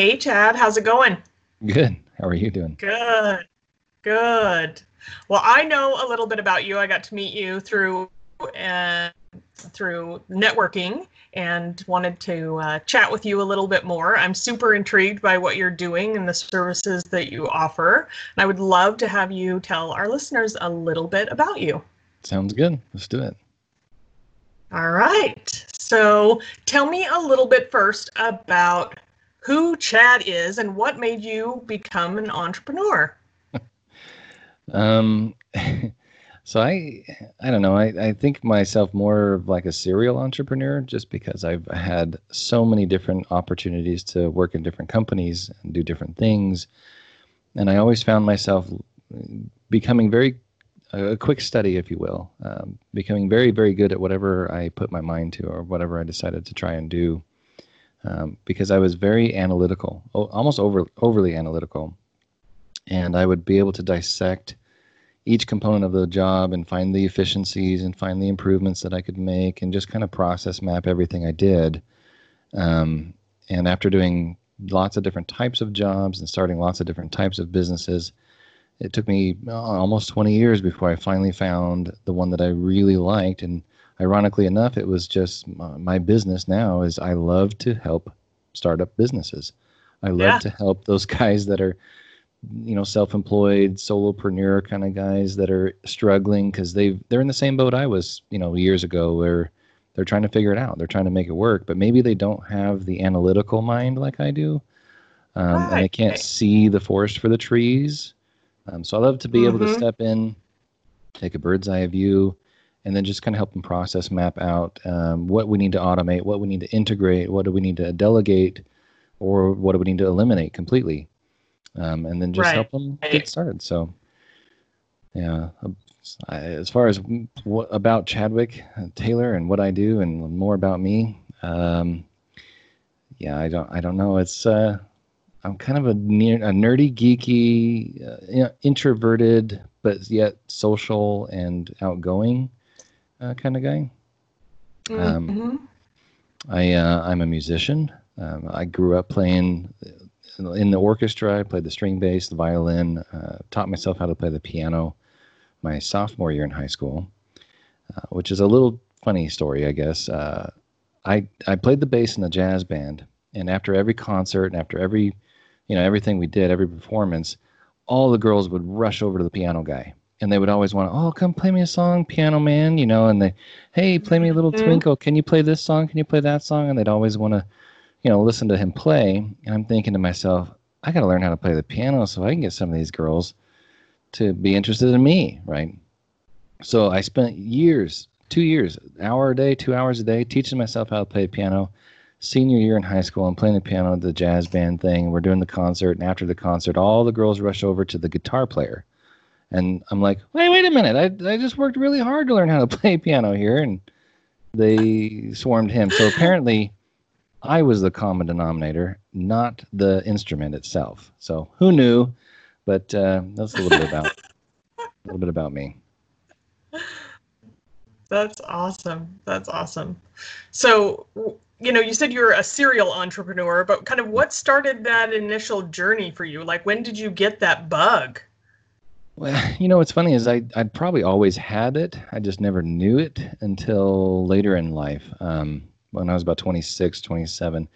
Hey, Chad, how's it going? Good. How are you doing? Good. Good. Well, I know a little bit about you. I got to meet you through uh, through networking and wanted to uh, chat with you a little bit more. I'm super intrigued by what you're doing and the services that you offer. And I would love to have you tell our listeners a little bit about you. Sounds good. Let's do it. All right. So tell me a little bit first about who Chad is and what made you become an entrepreneur. um, so I, I don't know. I, I think myself more of like a serial entrepreneur, just because I've had so many different opportunities to work in different companies and do different things, and I always found myself becoming very a quick study, if you will, um, becoming very, very good at whatever I put my mind to or whatever I decided to try and do, um, because I was very analytical, almost over overly analytical, and I would be able to dissect each component of the job and find the efficiencies and find the improvements that I could make and just kind of process map everything I did. Um, and after doing lots of different types of jobs and starting lots of different types of businesses, it took me uh, almost 20 years before I finally found the one that I really liked. And ironically enough, it was just my business now is I love to help startup businesses. I love yeah. to help those guys that are, you know, self-employed, solopreneur kind of guys that are struggling because they they're in the same boat I was, you know, years ago where they're trying to figure it out. They're trying to make it work, but maybe they don't have the analytical mind like I do, um, right. and they can't see the forest for the trees. Um, so I love to be mm-hmm. able to mm-hmm. step in, take a bird's eye view, and then just kind of help them process map out um, what we need to automate, what we need to integrate, what do we need to delegate, or what do we need to eliminate completely, um, and then just right. help them get started. So, yeah, um, as far as what about Chadwick uh, Taylor and what I do, and more about me, um, yeah, I don't, I don't know. It's uh, I'm kind of a, near, a nerdy, geeky, uh, you know, introverted, but yet social and outgoing uh, kind of guy. Um, mm-hmm. I uh, I'm a musician. Um, I grew up playing in the orchestra. I played the string bass, the violin. Uh, taught myself how to play the piano my sophomore year in high school, uh, which is a little funny story, I guess. Uh, I I played the bass in the jazz band, and after every concert and after every you know, everything we did, every performance, all the girls would rush over to the piano guy. And they would always want, to, oh, come play me a song, piano man, you know, and they, hey, play me a little mm-hmm. twinkle. Can you play this song? Can you play that song? And they'd always want to, you know, listen to him play. And I'm thinking to myself, I got to learn how to play the piano so I can get some of these girls to be interested in me, right? So I spent years, two years, hour a day, two hours a day, teaching myself how to play piano senior year in high school. I'm playing the piano the jazz band thing. We're doing the concert, and after the concert, all the girls rush over to the guitar player, and I'm like, wait, wait a minute! I I just worked really hard to learn how to play piano here, and they swarmed him. So apparently, I was the common denominator, not the instrument itself. So who knew? But uh, that's a little bit about a little bit about me. That's awesome. That's awesome. So you know, you said you're a serial entrepreneur, but kind of what started that initial journey for you? Like, when did you get that bug? Well, you know, what's funny is I, I'd probably always had it. I just never knew it until later in life. Um, when I was about 26, 27.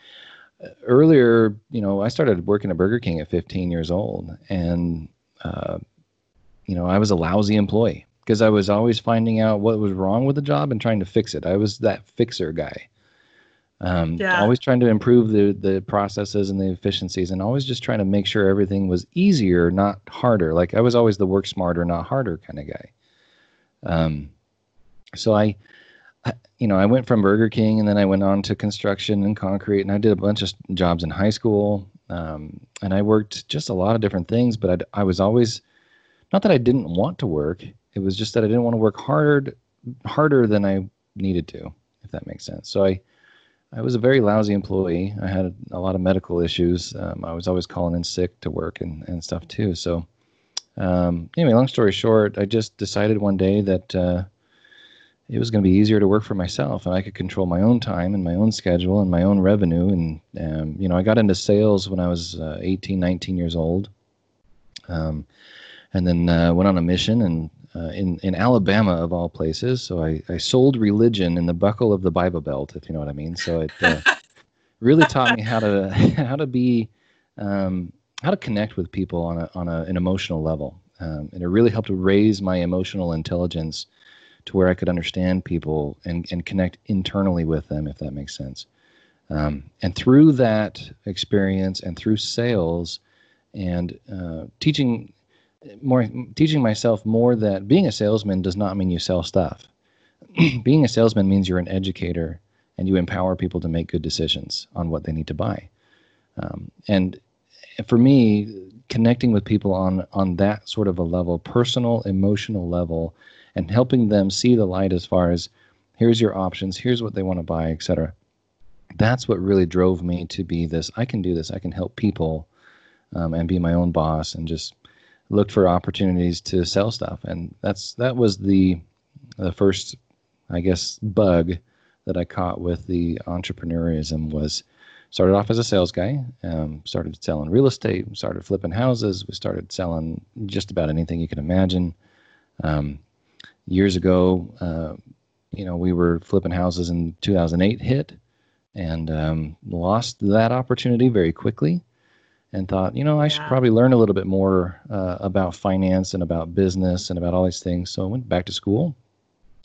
Earlier, you know, I started working at Burger King at 15 years old. And, uh, you know, I was a lousy employee because I was always finding out what was wrong with the job and trying to fix it. I was that fixer guy. Um, yeah. Always trying to improve the the processes and the efficiencies, and always just trying to make sure everything was easier, not harder. Like I was always the work smarter, not harder kind of guy. Um, so I, I, you know, I went from Burger King, and then I went on to construction and concrete, and I did a bunch of jobs in high school, um, and I worked just a lot of different things. But I, I was always, not that I didn't want to work, it was just that I didn't want to work harder, harder than I needed to, if that makes sense. So I I was a very lousy employee. I had a lot of medical issues. Um, I was always calling in sick to work and, and stuff too. So, um, anyway, long story short, I just decided one day that, uh, it was going to be easier to work for myself and I could control my own time and my own schedule and my own revenue. And, um, you know, I got into sales when I was uh, 18, 19 years old. Um, and then uh, went on a mission and uh, in, in Alabama, of all places. So I, I sold religion in the buckle of the Bible Belt, if you know what I mean. So it uh, really taught me how to, how to be, um, how to connect with people on, a, on a, an emotional level. Um, and it really helped to raise my emotional intelligence to where I could understand people and, and connect internally with them, if that makes sense. Um, and through that experience and through sales and uh, teaching more, teaching myself more that being a salesman does not mean you sell stuff. being a salesman means you're an educator and you empower people to make good decisions on what they need to buy. Um, and for me, connecting with people on on that sort of a level, personal, emotional level, and helping them see the light as far as here's your options, here's what they want to buy, etc. That's what really drove me to be this. I can do this. I can help people um, and be my own boss and just look for opportunities to sell stuff. And that's that was the the first, I guess, bug that I caught with the entrepreneurism was started off as a sales guy, um, started selling real estate, started flipping houses, we started selling just about anything you can imagine. Um, years ago, uh, you know, we were flipping houses in 2008 hit and um, lost that opportunity very quickly and thought, you know, I yeah. should probably learn a little bit more uh, about finance and about business and about all these things. So I went back to school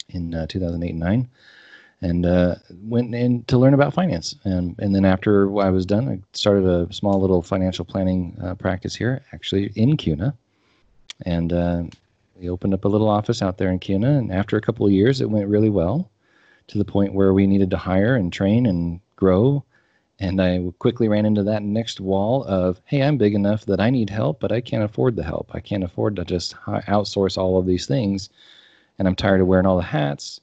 in uh, 2008 and 9 and uh, went in to learn about finance. And, and then after I was done, I started a small little financial planning uh, practice here, actually in Kuna. And uh, we opened up a little office out there in Kuna, and after a couple of years, it went really well to the point where we needed to hire and train and grow. And I quickly ran into that next wall of, hey, I'm big enough that I need help, but I can't afford the help. I can't afford to just outsource all of these things. And I'm tired of wearing all the hats.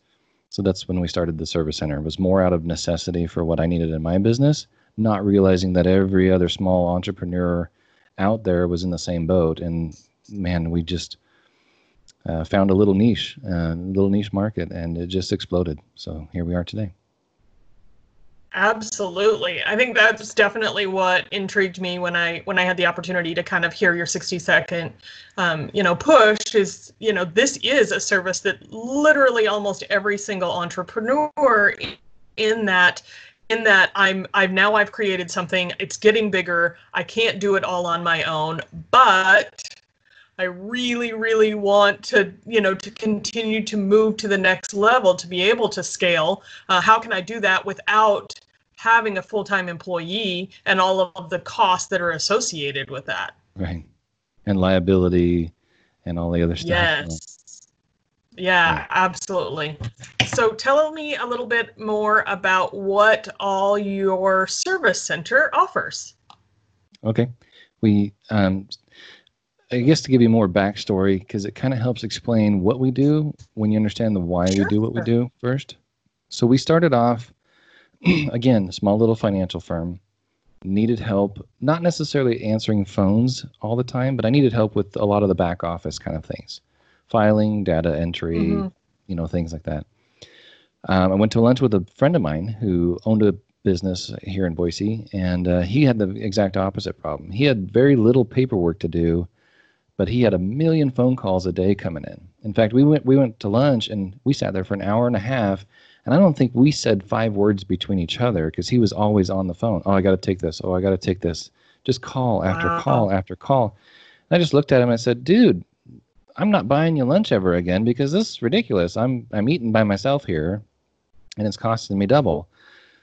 So that's when we started the service center. It was more out of necessity for what I needed in my business, not realizing that every other small entrepreneur out there was in the same boat. And man, we just uh, found a little niche, uh, little niche market, and it just exploded. So here we are today. Absolutely. I think that's definitely what intrigued me when I when I had the opportunity to kind of hear your 60 second um, you know push is you know this is a service that literally almost every single entrepreneur in that in that I'm I've now I've created something it's getting bigger I can't do it all on my own but I really, really want to, you know, to continue to move to the next level, to be able to scale. Uh, how can I do that without having a full-time employee and all of the costs that are associated with that? Right, and liability, and all the other stuff. Yes. Yeah, yeah, absolutely. So tell me a little bit more about what all your service center offers. Okay. We um, I guess to give you more backstory, because it kind of helps explain what we do when you understand the why sure. we do what we do first. So we started off, again, small little financial firm, needed help, not necessarily answering phones all the time, but I needed help with a lot of the back office kind of things, filing, data entry, mm-hmm. you know, things like that. Um, I went to lunch with a friend of mine who owned a business here in Boise, and uh, he had the exact opposite problem. He had very little paperwork to do but he had a million phone calls a day coming in. In fact, we went we went to lunch and we sat there for an hour and a half, and I don't think we said five words between each other because he was always on the phone. Oh, I got to take this. Oh, I got to take this. Just call after wow. call after call. And I just looked at him and I said, "Dude, I'm not buying you lunch ever again because this is ridiculous. I'm I'm eating by myself here, and it's costing me double."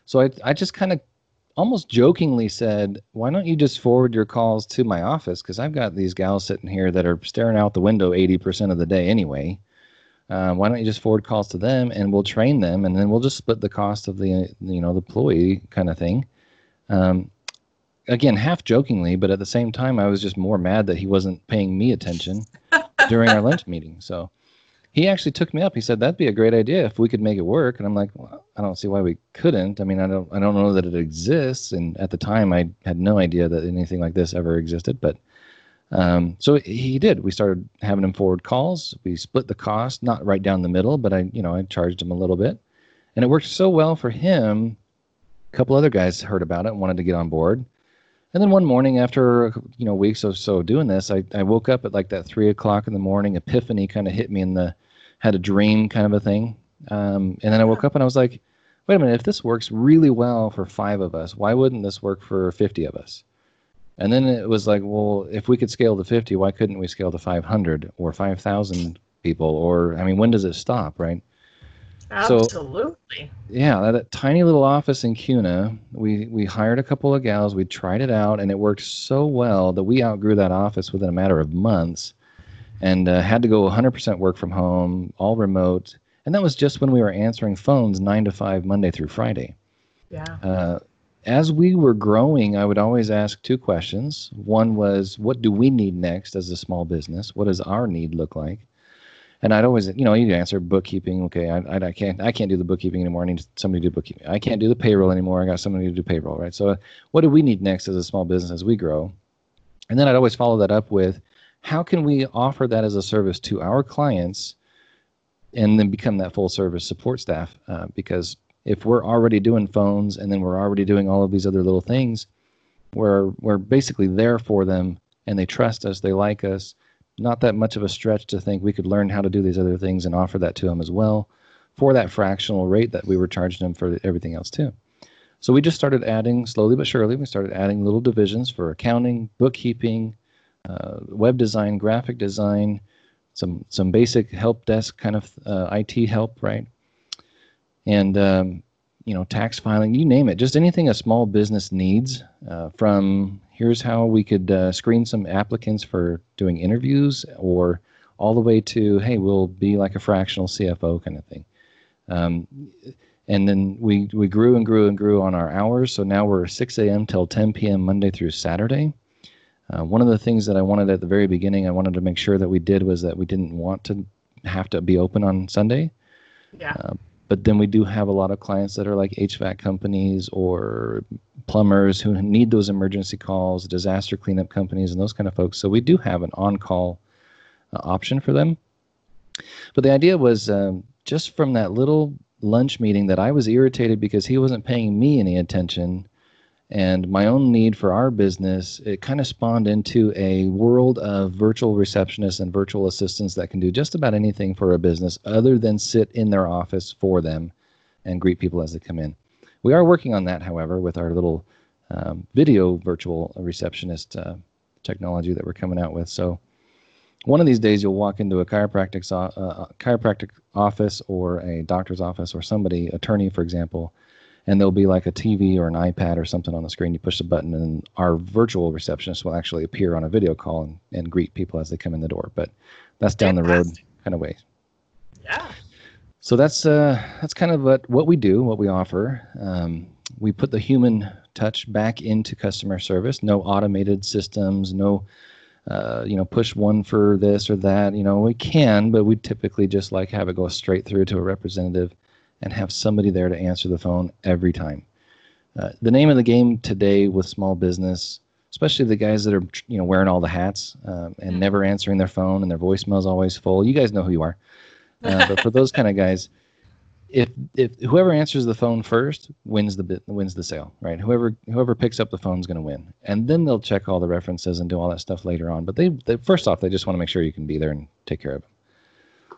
So I I just kind of almost jokingly said, "Why don't you just forward your calls to my office? Because I've got these gals sitting here that are staring out the window eighty percent of the day anyway. Uh, why don't you just forward calls to them, and we'll train them, and then we'll just split the cost of the you know the employee kind of thing." Um, again, half jokingly, but at the same time, I was just more mad that he wasn't paying me attention during our lunch meeting. So he actually took me up. He said that'd be a great idea if we could make it work. And I'm like, well, I don't see why we couldn't. I mean, I don't, I don't know that it exists. And at the time, I had no idea that anything like this ever existed. But Um, so he did. We started having him forward calls. We split the cost, not right down the middle, but I, you know, I charged him a little bit, and it worked so well for him. A couple other guys heard about it and wanted to get on board. And then one morning, after you know weeks or so doing this, I, I woke up at like that three o'clock in the morning. Epiphany kind of hit me in the had a dream kind of a thing. Um, and then I woke up and I was like, wait a minute, if this works really well for five of us, why wouldn't this work for 50 of us? And then it was like, well, if we could scale to 50, why couldn't we scale to 500 or 5,000 people? Or, I mean, when does it stop, right? Absolutely. So, yeah, that, that, tiny little office in Kuna, we, we hired a couple of gals, we tried it out, and it worked so well that we outgrew that office within a matter of months and uh, had to go 100% work from home, all remote. And that was just when we were answering phones nine to five, Monday through Friday. Yeah. Uh, as we were growing, I would always ask two questions. One was, what do we need next as a small business? What does our need look like? And I'd always, you know, you'd answer bookkeeping. Okay, I, I, I, can't, I can't do the bookkeeping anymore. I need somebody to do bookkeeping. I can't do the payroll anymore. I got somebody to do payroll, right? So, what do we need next as a small business as we grow? And then I'd always follow that up with, how can we offer that as a service to our clients, and then become that full service support staff? Uh, because if we're already doing phones and then we're already doing all of these other little things, we're we're basically there for them and they trust us, they like us. Not that much of a stretch to think we could learn how to do these other things and offer that to them as well for that fractional rate that we were charging them for everything else too. So we just started adding slowly but surely. We started adding little divisions for accounting, bookkeeping, uh, web design, graphic design, some some basic help desk kind of uh, IT help, right? And um, you know tax filing you name it just anything a small business needs uh, from here's how we could uh, screen some applicants for doing interviews or all the way to hey we'll be like a fractional cfo kind of thing. Um, and then we, we grew and grew and grew on our hours. So now we're 6 a.m till 10 p.m monday through saturday. Uh, one of the things that i wanted at the very beginning i wanted to make sure that we did was that we didn't want to have to be open on sunday. Yeah. Uh, but then we do have a lot of clients that are like HVAC companies or plumbers who need those emergency calls, disaster cleanup companies, and those kind of folks. So we do have an on call uh, option for them. But the idea was um, just from that little lunch meeting that I was irritated because he wasn't paying me any attention and my own need for our business, it kind of spawned into a world of virtual receptionists and virtual assistants that can do just about anything for a business other than sit in their office for them and greet people as they come in. We are working on that, however, with our little um, video virtual receptionist uh, technology that we're coming out with. So one of these days you'll walk into a chiropractic, uh, chiropractic office or a doctor's office or somebody, attorney, for example, and there'll be like a TV or an iPad or something on the screen. You push the button, and our virtual receptionist will actually appear on a video call and, and greet people as they come in the door. But that's down the road kind of way. Yeah. So that's uh, that's kind of what, what we do, what we offer. Um, we put the human touch back into customer service. No automated systems. No, uh, you know, push one for this or that. You know, we can, but we typically just like have it go straight through to a representative and have somebody there to answer the phone every time. Uh, the name of the game today with small business, especially the guys that are you know wearing all the hats um, and mm-hmm. never answering their phone and their voicemail's always full. You guys know who you are. Uh, but for those kind of guys, if if whoever answers the phone first wins the wins the sale, right? Whoever whoever picks up the phone is going to win, and then they'll check all the references and do all that stuff later on. But they, they first off, they just want to make sure you can be there and take care of them.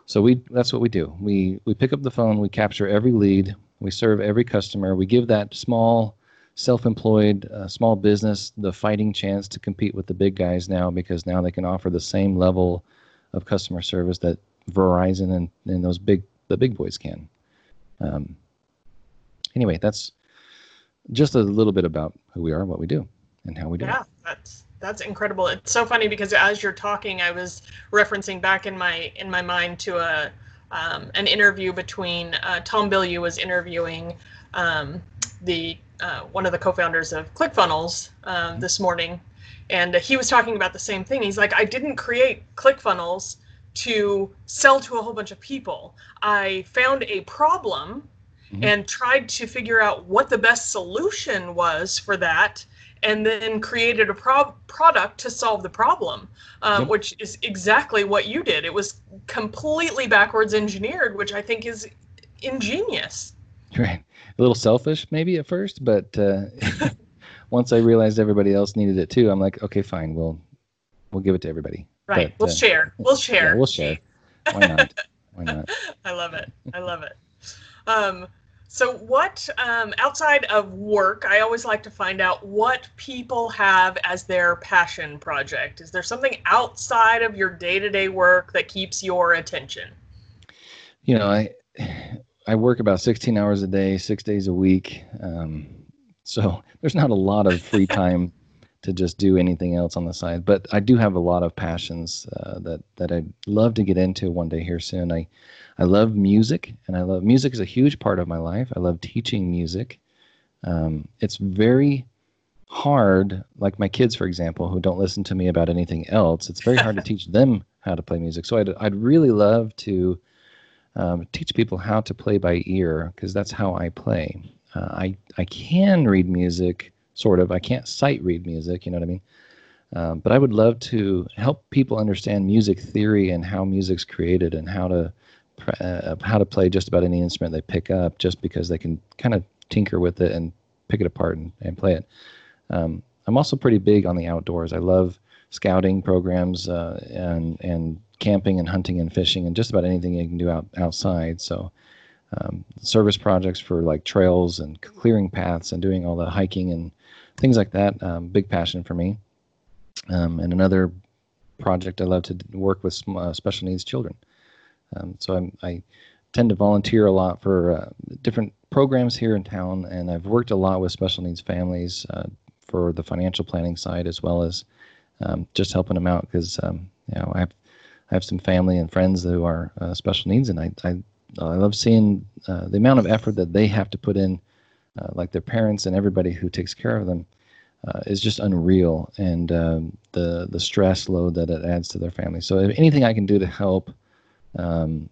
So we that's what we do. We we pick up the phone, we capture every lead, we serve every customer, we give that small self-employed uh, small business the fighting chance to compete with the big guys now because now they can offer the same level of customer service that Verizon and, and those big the big boys can. Um, anyway, that's just a little bit about who we are, what we do, and how we do yeah, it. that's that's incredible. It's so funny because as you're talking, I was referencing back in my in my mind to a um, an interview between uh, Tom Bilyeu was interviewing um, the uh, one of the co-founders of ClickFunnels um, this morning, and he was talking about the same thing. He's like, I didn't create ClickFunnels to sell to a whole bunch of people. I found a problem mm-hmm. and tried to figure out what the best solution was for that and then created a pro- product to solve the problem, um, yep. which is exactly what you did. It was completely backwards engineered, which I think is ingenious. Right. A little selfish, maybe at first, but uh, once I realized everybody else needed it too, I'm like, okay, fine, we'll we'll give it to everybody. Right. But, we'll uh, share. We'll share. Yeah, we'll share. Why not? Why not? I love it. I love it. Um, so, what um, outside of work, I always like to find out what people have as their passion project. Is there something outside of your day to day work that keeps your attention? You know, I I work about 16 hours a day, six days a week. Um, so there's not a lot of free time to just do anything else on the side. But I do have a lot of passions uh, that that I'd love to get into one day here soon. I I love music, and I love music is a huge part of my life. I love teaching music. Um, it's very hard, like my kids, for example, who don't listen to me about anything else. It's very hard to teach them how to play music. So I'd I'd really love to um, teach people how to play by ear because that's how I play. Uh, I I can read music, sort of. I can't sight read music. You know what I mean? Um, but I would love to help people understand music theory and how music's created and how to uh, how to play just about any instrument they pick up, just because they can kind of tinker with it and pick it apart and, and play it. Um, I'm also pretty big on the outdoors. I love scouting programs uh, and and camping and hunting and fishing and just about anything you can do out outside. So um, service projects for like trails and clearing paths and doing all the hiking and things like that. Um, big passion for me. Um, and another project I love to work with uh, special needs children. Um, so I'm, i tend to volunteer a lot for uh, different programs here in town, and I've worked a lot with special needs families uh, for the financial planning side as well as um, just helping them out because um, you know I have I have some family and friends who are uh, special needs, and I I, I love seeing uh, the amount of effort that they have to put in, uh, like their parents and everybody who takes care of them. Uh, is just unreal, and um, the the stress load that it adds to their family. So, if anything I can do to help um,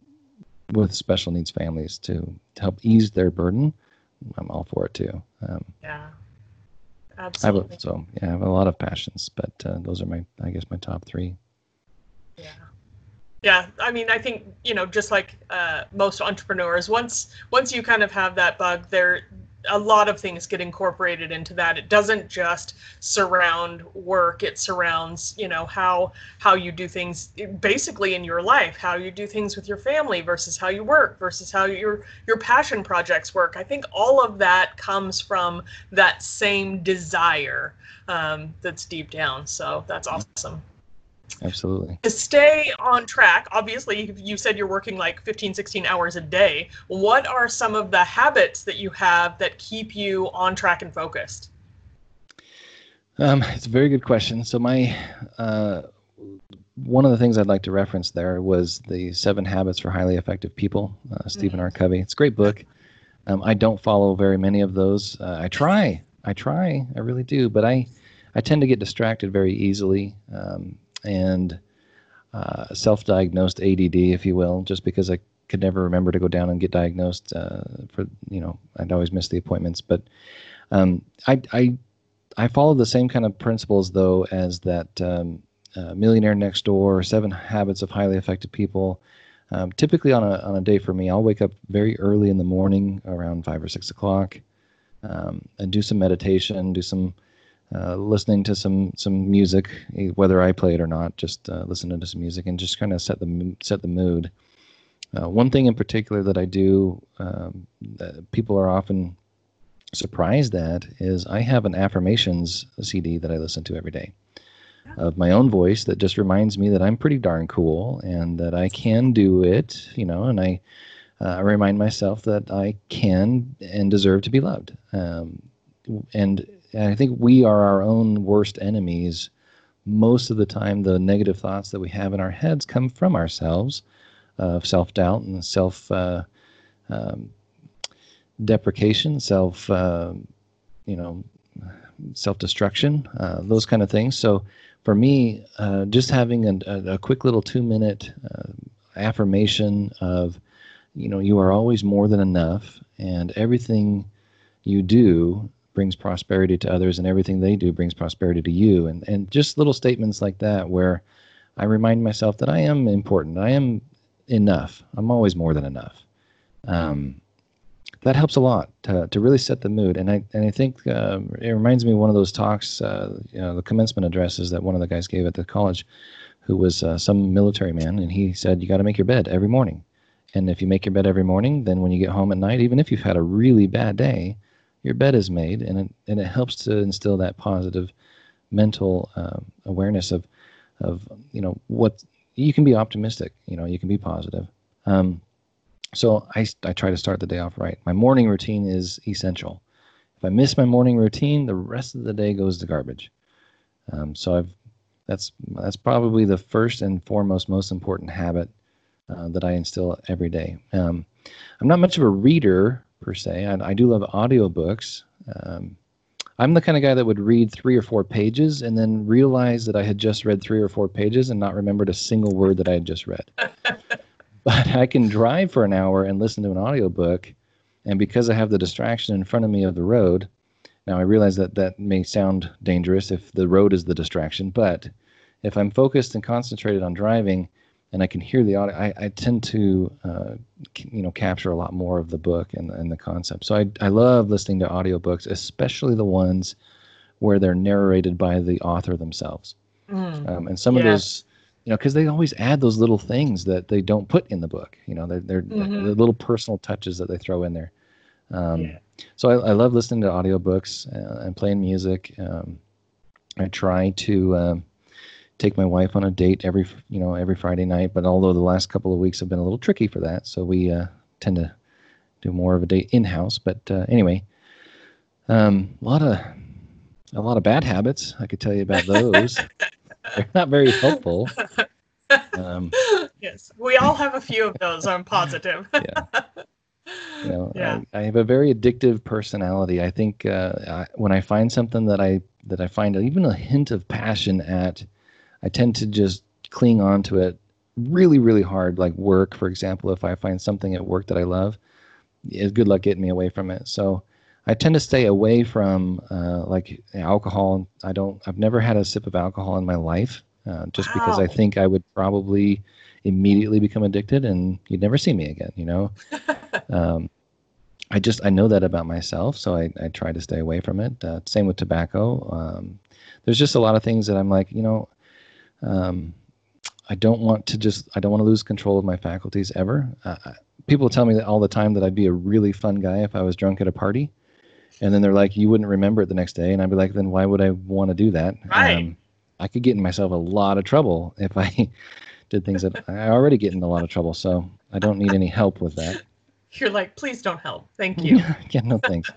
with special needs families to, to help ease their burden, I'm all for it too. Um, yeah, absolutely. A, so yeah, I have a lot of passions, but uh, those are my, I guess, my top three. Yeah. Yeah, I mean, I think you know, just like uh, most entrepreneurs, once once you kind of have that bug, there a lot of things get incorporated into that. It doesn't just surround work. It surrounds you know how how you do things basically in your life how you do things with your family versus how you work versus how your your passion projects work. I think all of that comes from that same desire um, that's deep down. So that's awesome Absolutely. To stay on track, obviously, you said you're working like 15, 16 hours a day. What are some of the habits that you have that keep you on track and focused? Um, it's a very good question. So, my uh, one of the things I'd like to reference there was the Seven Habits for Highly Effective People, uh, Stephen mm-hmm. R. Covey. It's a great book. Um, I don't follow very many of those. Uh, I try, I try, I really do, but I, I tend to get distracted very easily. Um, and uh, self-diagnosed ADD, if you will, just because I could never remember to go down and get diagnosed. Uh, for you know, I'd always miss the appointments. But um, I, I I follow the same kind of principles though as that um, uh, Millionaire Next Door, Seven Habits of Highly Effective People. Um, typically on a on a day for me, I'll wake up very early in the morning, around five or six o'clock, um, and do some meditation, do some uh, listening to some some music, whether I play it or not, just uh, listening to some music and just kind of set the set the mood. Uh, one thing in particular that I do um, that people are often surprised at is I have an affirmations CD that I listen to every day of my own voice that just reminds me that I'm pretty darn cool and that I can do it, you know, and I uh, remind myself that I can and deserve to be loved. Um, and and I think we are our own worst enemies. Most of the time, the negative thoughts that we have in our heads come from ourselves, of uh, self doubt and self uh, um, deprecation, self, uh, you know, self destruction, uh, those kind of things. So, for me, uh, just having a, a, quick little two minute uh, affirmation of, you know, you are always more than enough, and everything you do brings prosperity to others, and everything they do brings prosperity to you. And and just little statements like that where I remind myself that I am important. I am enough. I'm always more than enough. Um, that helps a lot to, to really set the mood. And I and I think uh, it reminds me of one of those talks, uh, you know, the commencement addresses that one of the guys gave at the college, who was uh, some military man, and he said you got to make your bed every morning. And if you make your bed every morning, then when you get home at night, even if you've had a really bad day, your bed is made, and it, and it helps to instill that positive mental uh, awareness of of you know what you can be optimistic. You know, you can be positive. Um, so I, I try to start the day off right. My morning routine is essential. If I miss my morning routine, the rest of the day goes to garbage. Um, so I've that's that's probably the first and foremost most important habit uh, that I instill every day. Um, I'm not much of a reader per se. I, I do love audiobooks. Um, I'm the kind of guy that would read three or four pages and then realize that I had just read three or four pages and not remembered a single word that I had just read. but I can drive for an hour and listen to an audiobook. And because I have the distraction in front of me of the road, now I realize that that may sound dangerous if the road is the distraction, but if I'm focused and concentrated on driving and I can hear the audio, I, I tend to, uh, you know, capture a lot more of the book and, and the concept. So I, I love listening to audiobooks, especially the ones where they're narrated by the author themselves. Mm. Um, and some of those you know, because they always add those little things that they don't put in the book. You know, they're, they're, mm-hmm. the little personal touches that they throw in there. Um, yeah. So I, I, love listening to audiobooks uh, and playing music. Um, I try to um, take my wife on a date every you know every Friday night, but although the last couple of weeks have been a little tricky for that, so we uh, tend to do more of a date in house. But uh, anyway, um, a lot of a lot of bad habits. I could tell you about those. They're not very helpful. Um, yes, we all have a few of those. I'm positive. yeah. You know, yeah. I, I, have a very addictive personality. I think uh, I, when I find something that I that I find even a hint of passion at, I tend to just cling on to it really, really hard. Like work, for example, if I find something at work that I love, it's good luck getting me away from it. So I tend to stay away from uh, like alcohol. I don't. I've never had a sip of alcohol in my life, uh, just wow. because I think I would probably immediately become addicted, and you'd never see me again. You know. um, I just I know that about myself, so I, I try to stay away from it. Uh, same with tobacco. Um, there's just a lot of things that I'm like, you know, um, I don't want to just I don't want to lose control of my faculties ever. Uh, people tell me that all the time that I'd be a really fun guy if I was drunk at a party and then they're like, you wouldn't remember it the next day, and I'd be like, then why would I want to do that? Right. Um, I could get in myself a lot of trouble if I did things that I already get in a lot of trouble. So I don't need any help with that. You're like, please don't help. Thank you. yeah, no thanks.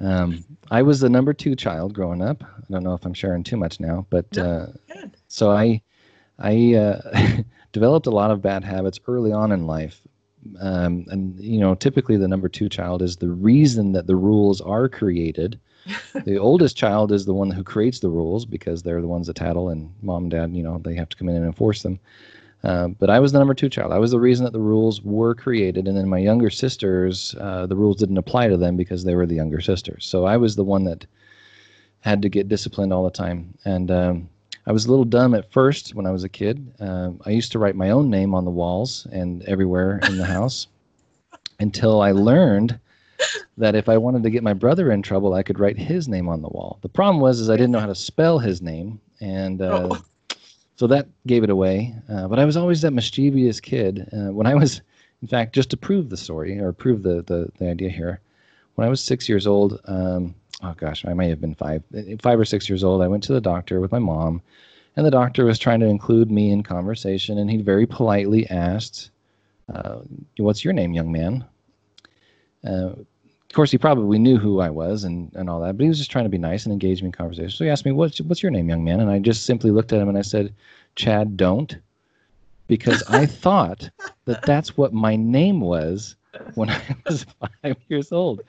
Um, I was the number two child growing up. I don't know if I'm sharing too much now, but no, uh, so I I uh, developed a lot of bad habits early on in life. Um, and you know typically the number two child is the reason that the rules are created. The oldest child is the one who creates the rules because they're the ones that tattle and mom and dad you know they have to come in and enforce them uh, but i was the number two child i was the reason that the rules were created and then my younger sisters uh, the rules didn't apply to them because they were the younger sisters so i was the one that had to get disciplined all the time and um, I was a little dumb at first when I was a kid. Um, I used to write my own name on the walls and everywhere in the house until I learned that if I wanted to get my brother in trouble, I could write his name on the wall. The problem was is I didn't know how to spell his name, and uh, oh. So that gave it away. Uh, but I was always that mischievous kid. Uh, when I was, in fact, just to prove the story or prove the the, the idea here, when I was six years old. Um, oh gosh, I may have been five, five or six years old. I went to the doctor with my mom, and the doctor was trying to include me in conversation, and he very politely asked, uh, "What's your name, young man?" Of course, he probably knew who I was and, and all that, but he was just trying to be nice and engage me in conversation. So he asked me, "What's what's your name, young man?" And I just simply looked at him and I said, "Chad, don't," because I thought that that's what my name was when I was five years old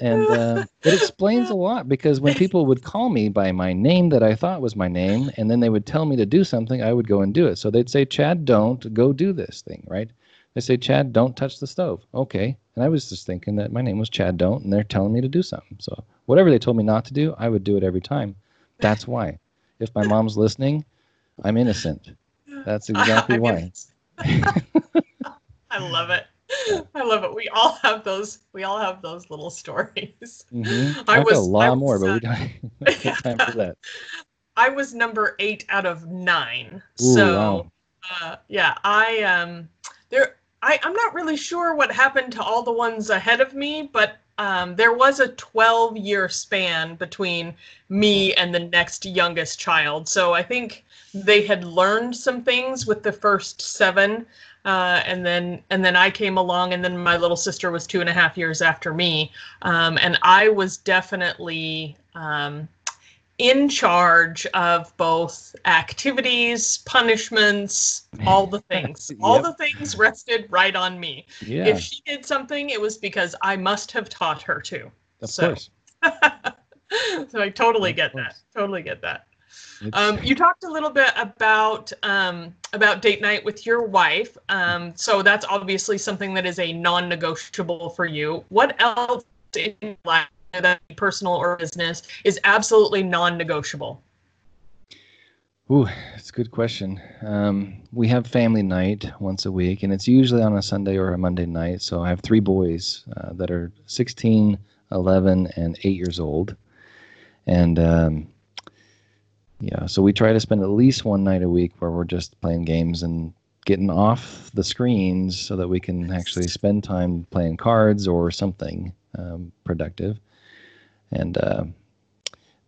and uh, it explains a lot because when people would call me by my name that I thought was my name, and then they would tell me to do something, I would go and do it. So they'd say, "Chad, don't go do this thing," right? They say, Chad, don't touch the stove. Okay. And I was just thinking that my name was Chad Don't, and they're telling me to do something. So whatever they told me not to do, I would do it every time. That's why. If my mom's listening, I'm innocent. That's exactly why. I love it. I love it. We all have those. We all have those little stories. Mm-hmm. I was a lot was, more, but we don't have time for that. I was number eight out of nine. Ooh, so, wow. uh, yeah, I um, there. I I'm not really sure what happened to all the ones ahead of me, but um, there was a 12 year span between me and the next youngest child. So I think they had learned some things with the first seven. Uh, and then and then I came along, and then my little sister was two and a half years after me, um, and I was definitely um, in charge of both activities, punishments, all the things. yep. All the things rested right on me. Yeah. If she did something, it was because I must have taught her to. Of so. course. so I totally of get course. that. Totally get that. Um, you talked a little bit about um, about date night with your wife. Um, so that's obviously something that is a non-negotiable for you. What else in life, that personal or business, is absolutely non-negotiable? Ooh, it's a good question. Um, we have family night once a week, and it's usually on a Sunday or a Monday night. So I have three boys uh, that are 16, 11, and 8 years old. And um, yeah, so we try to spend at least one night a week where we're just playing games and getting off the screens so that we can actually spend time playing cards or something um, productive. And uh,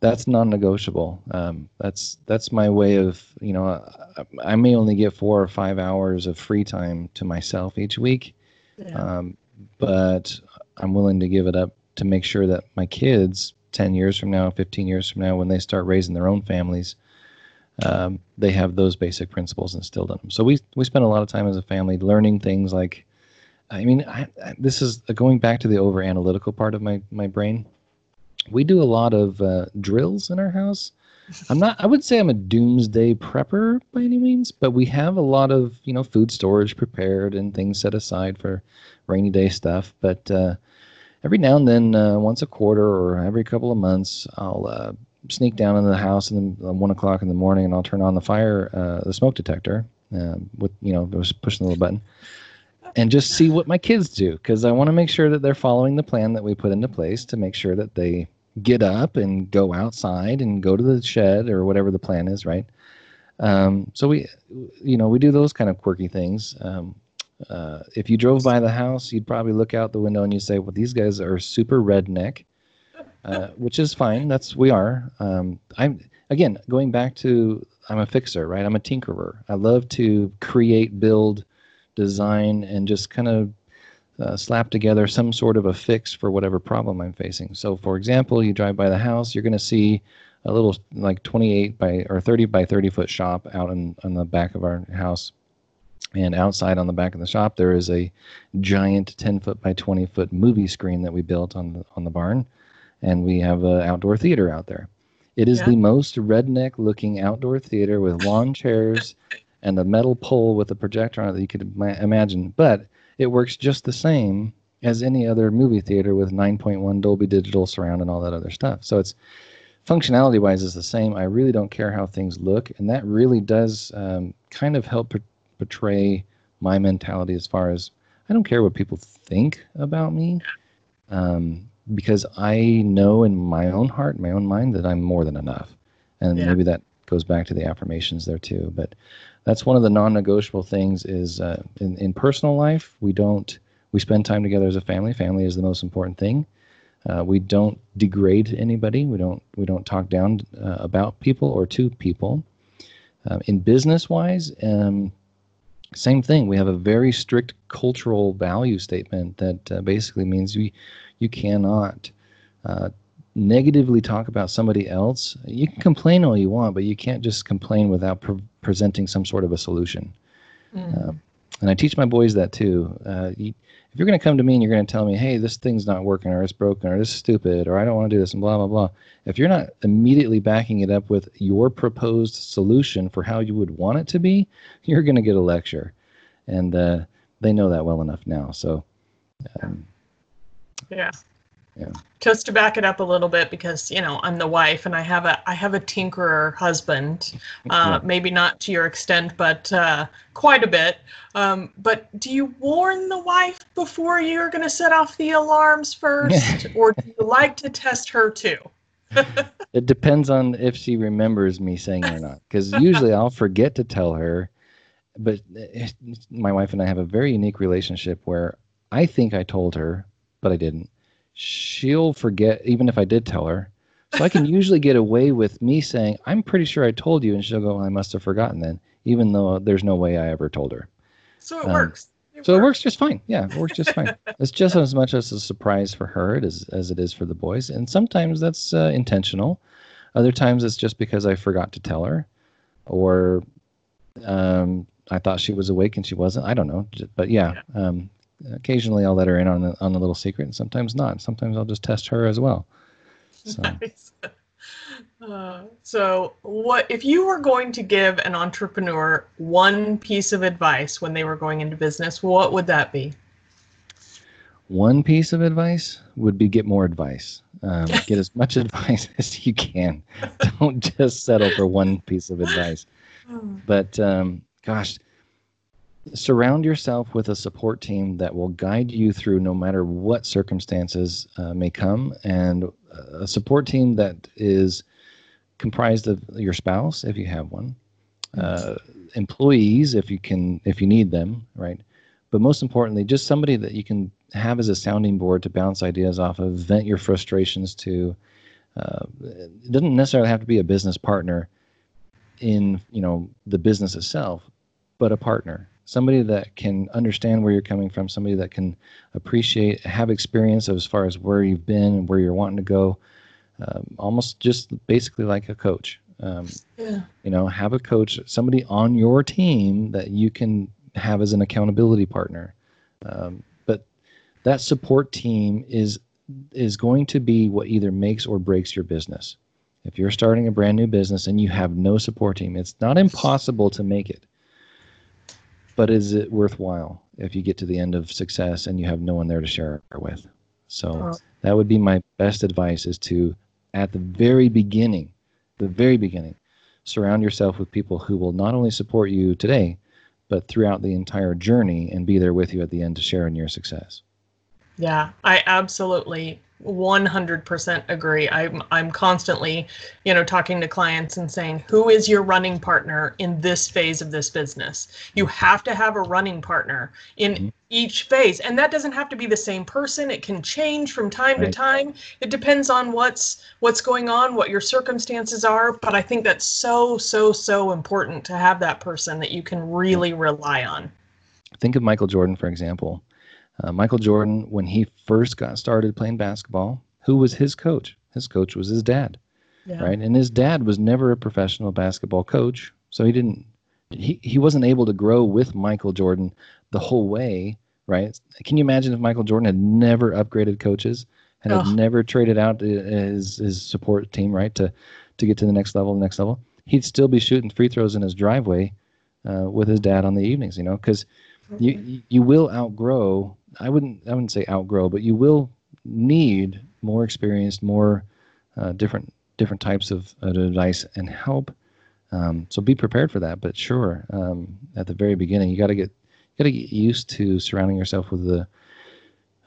that's non-negotiable. Um, that's that's my way of you know I, I, may only get four or five hours of free time to myself each week, yeah. um, but I'm willing to give it up to make sure that my kids 10 years from now, 15 years from now, when they start raising their own families, um, they have those basic principles instilled in them. So we, we spend a lot of time as a family learning things like, I mean, I, I, this is going back to the over analytical part of my, my brain. We do a lot of uh, drills in our house. I'm not, I would say I'm a doomsday prepper by any means, but we have a lot of, you know, food storage prepared and things set aside for rainy day stuff. But, uh, every now and then, uh, once a quarter or every couple of months, I'll uh, sneak down into the house and one o'clock in the morning, and I'll turn on the fire, uh, the smoke detector, uh, with you know, just pushing the little button, and just see what my kids do because I want to make sure that they're following the plan that we put into place to make sure that they get up and go outside and go to the shed or whatever the plan is, right? Um, so we, you know, we do those kind of quirky things. Um, uh, if you drove by the house, you'd probably look out the window and you say, "Well, these guys are super redneck," uh, which is fine. That's we are. Um, I'm again going back to I'm a fixer, right? I'm a tinkerer. I love to create, build, design, and just kind of uh, slap together some sort of a fix for whatever problem I'm facing. So, for example, you drive by the house, you're going to see a little like 28 by or 30 by 30 foot shop out in on the back of our house and outside on the back of the shop, there is a giant 10 foot by 20 foot movie screen that we built on the, on the barn. And we have an outdoor theater out there. It is yeah. the most redneck looking outdoor theater with lawn chairs and a metal pole with a projector on it that you could imagine. But it works just the same as any other movie theater with 9.1 Dolby Digital surround and all that other stuff. So it's functionality wise is the same. I really don't care how things look, and that really does um, kind of help portray my mentality as far as I don't care what people think about me, um, because I know in my own heart, my own mind, that I'm more than enough, and yeah. maybe that goes back to the affirmations there too. But that's one of the non-negotiable things is uh, in in personal life we don't we spend time together as a family. Family is the most important thing. Uh, we don't degrade anybody. We don't we don't talk down uh, about people or to people. Um, in business wise, um, same thing. We have a very strict cultural value statement that uh, basically means you you cannot uh, negatively talk about somebody else. You can complain all you want, but you can't just complain without pre- presenting some sort of a solution. Mm. Uh, and I teach my boys that too. Uh, you, if you're going to come to me and you're going to tell me, hey, this thing's not working, or it's broken, or this is stupid, or I don't want to do this, and blah, blah, blah, if you're not immediately backing it up with your proposed solution for how you would want it to be, you're going to get a lecture. And uh, they know that well enough now. So, um, yeah. Yeah. Just to back it up a little bit, because you know I'm the wife and I have a I have a tinkerer husband. Uh, Yeah. Maybe not to your extent, but uh, quite a bit. Um, but do you warn the wife before you're going to set off the alarms first, or do you like to test her too? it depends on if she remembers me saying it or not. Because usually I'll forget to tell her. But eh, my wife and I have a very unique relationship where I think I told her, but I didn't. She'll forget, even if I did tell her. So I can usually get away with me saying, I'm pretty sure I told you. And she'll go, I must have forgotten then, even though there's no way I ever told her. So it Um, works. So it works just fine. Yeah, it works just fine. It's just as much as a surprise for her as, as it is for the boys. And sometimes that's uh, intentional. Other times it's just because I forgot to tell her or um, I thought she was awake and she wasn't. I don't know. But yeah, um, occasionally I'll let her in on the, on the little secret and sometimes not. Sometimes I'll just test her as well. So Nice. Uh, so, what if you were going to give an entrepreneur one piece of advice when they were going into business? What would that be? one piece of advice would be get more advice. Um, get as much advice as you can. Don't just settle for one piece of advice. but um, gosh surround yourself with a support team that will guide you through no matter what circumstances uh, may come and a support team that is comprised of your spouse if you have one uh, employees if you can if you need them right? But most importantly just somebody that you can have as a sounding board to bounce ideas off of vent your frustrations to uh, it doesn't necessarily have to be a business partner in you know the business itself but a partner somebody that can understand where you're coming from somebody that can appreciate have experience as far as where you've been and where you're wanting to go um, almost just basically like a coach. Um, Yeah. you know have a coach somebody on your team that you can have as an accountability partner. Um, but that support team is is going to be what either makes or breaks your business. If you're starting a brand new business and you have no support team it's not impossible to make it but is it worthwhile if you get to the end of success and you have no one there to share it with so Oh. that would be my best advice is to at the very beginning the very beginning surround yourself with people who will not only support you today but throughout the entire journey and be there with you at the end to share in your success Yeah, I absolutely 100% agree. I'm I'm constantly, you know, talking to clients and saying, "Who is your running partner in this phase of this business?" You have to have a running partner in Mhm. each phase, and that doesn't have to be the same person. It can change from time to time. It depends on what's what's going on, what your circumstances are, but I think that's so so so important to have that person that you can really rely on. think of michael jordan for example uh, michael jordan when he first got started playing basketball who was his coach? His coach was his dad Yeah. right? And his dad was never a professional basketball coach so he didn't he, he wasn't able to grow with michael jordan the whole way right? Can you imagine if michael jordan had never upgraded coaches and had never traded out his his support team right to to get to the next level the next level? He'd still be shooting free throws in his driveway uh, with his dad on the evenings you know because you you- you will outgrow i wouldn't i wouldn't say outgrow but you will need more experienced, more uh, different different types of, of advice and help. Um, so be prepared for that but sure um, at the very beginning you got to get got to get used to surrounding yourself with the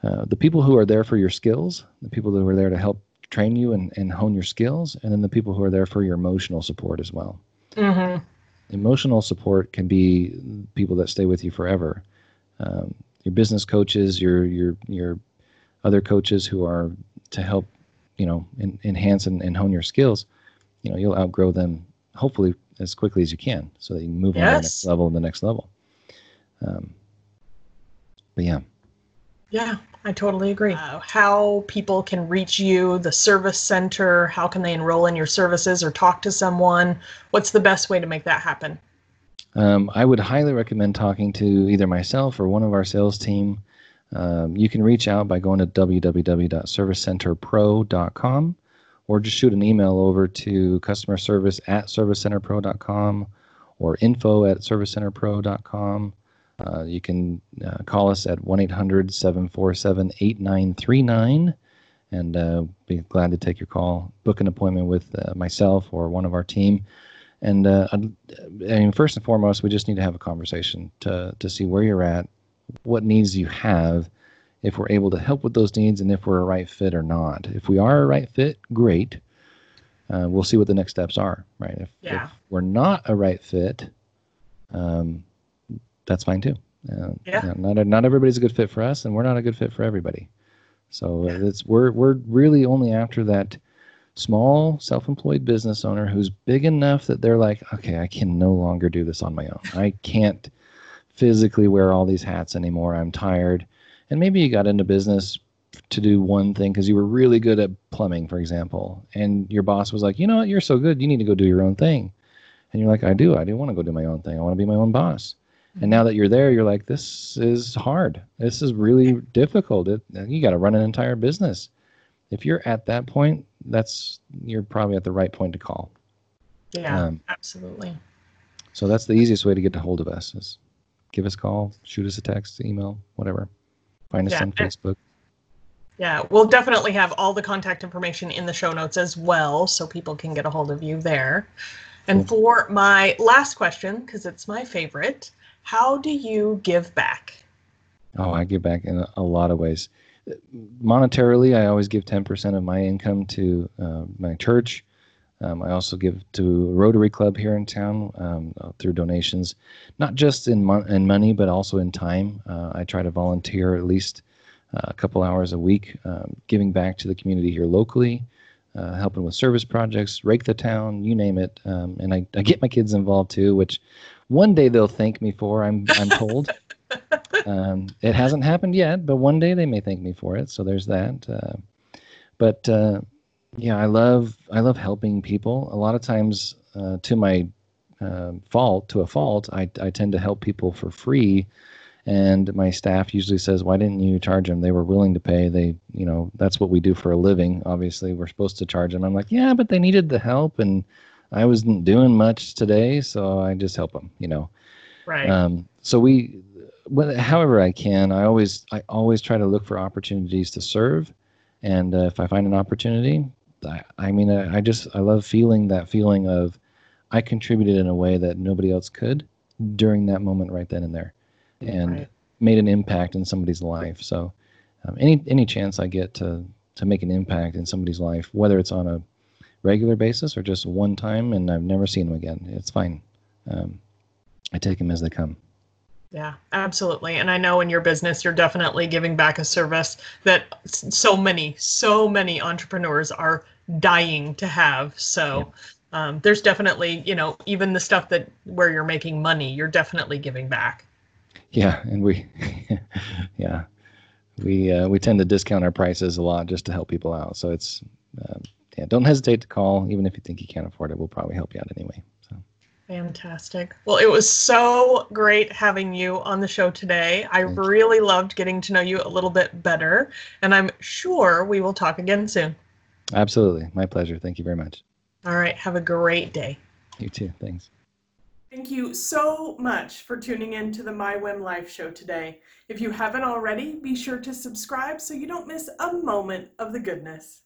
uh, the people who are there for your skills the people who are there to help train you and, and hone your skills and then the people who are there for your emotional support as well. Hmm emotional support can be people that stay with you forever. Um, your business coaches, your your your other coaches who are to help, you know, en- enhance and, and hone your skills. You know, you'll outgrow them hopefully as quickly as you can, so that you can move on to the next level and the next level. Um, but yeah, Yeah, I totally agree. Uh, how people can reach you, the service center, how can they enroll in your services or talk to someone? What's the best way to make that happen? Um, I would highly recommend talking to either myself or one of our sales team. Um, you can reach out by going to www.servicecenterpro.com or just shoot an email over to customer service at servicecenterpro.com or info at servicecenterpro.com. Uh, you can uh, call us at 1 800 747 8939 and uh, be glad to take your call. Book an appointment with uh, myself or one of our team. And uh, I mean, first and foremost, we just need to have a conversation to, to see where you're at, what needs you have, if we're able to help with those needs, and if we're a right fit or not. If we are a right fit, great. Uh, we'll see what the next steps are, right? If, Yeah. if we're not a right fit, um, that's fine too. Uh, Yeah. you know, not not everybody's a good fit for us, and we're not a good fit for everybody. So Yeah. it's we're we're really only after that small self-employed business owner who's big enough that they're like, okay, I can no longer do this on my own. I can't physically wear all these hats anymore. I'm tired. And maybe you got into business to do one thing because you were really good at plumbing, for example, and your boss was like, you know what, you're so good, you need to go do your own thing. And you're like, I do. I do want to go do my own thing. I want to be my own boss. And mm-hmm. now that you're there, you're like, this is hard. This is really difficult. It, you got to run an entire business. If you're at that point, that's you're probably at the right point to call. Yeah, Um, absolutely. So that's the easiest way to get a hold of us is give us a call, shoot us a text, email, whatever. Find us Yeah, on Facebook. Yeah, we'll definitely have all the contact information in the show notes as well, so people can get a hold of you there. And for my last question, because it's my favorite, how do you give back? Oh, I give back in a, a lot of ways. Monetarily, I always give 10% of my income to uh, my church. Um, I also give to Rotary Club here in town um, through donations, not just in, mon- in money, but also in time. Uh, I try to volunteer at least uh, a couple hours a week, um, giving back to the community here locally, uh, helping with service projects, rake the town, you name it. Um, and I, I get my kids involved too, which one day they'll thank me for, I'm, I'm told. um, it hasn't happened yet, but one day they may thank me for it. So there's that. Uh, but uh, yeah, I love I love helping people. A lot of times, uh, to my uh, fault, to a fault, I I tend to help people for free, and my staff usually says, "Why didn't you charge them? They were willing to pay. They, you know, that's what we do for a living. Obviously, we're supposed to charge them." I'm like, "Yeah, but they needed the help, and I wasn't doing much today, so I just help them." You know. Right. Um, so we, however I can, I always I always try to look for opportunities to serve, and uh, if I find an opportunity, I, I mean I, I just I love feeling that feeling of I contributed in a way that nobody else could during that moment right then and there, and Right. made an impact in somebody's life. So um, any any chance I get to to make an impact in somebody's life, whether it's on a regular basis or just one time and I've never seen them again, it's fine. Um, I take them as they come. Yeah, absolutely. And I know in your business, you're definitely giving back a service that so many, so many entrepreneurs are dying to have. So um, there's definitely, you know, even the stuff that where you're making money, you're definitely giving back. Yeah, and we, yeah, we uh, we tend to discount our prices a lot just to help people out. So it's um, yeah, don't hesitate to call, even if you think you can't afford it. We'll probably help you out anyway. So Fantastic. Well, it was so great having you on the show today. I Thank you. really loved getting to know you a little bit better, and I'm sure we will talk again soon. absolutely, my pleasure. Thank you very much. All right, have a great day. You too. Thanks. Thank you so much for tuning in to the My Whim Life show today. If you haven't already, be sure to subscribe so you don't miss a moment of the goodness.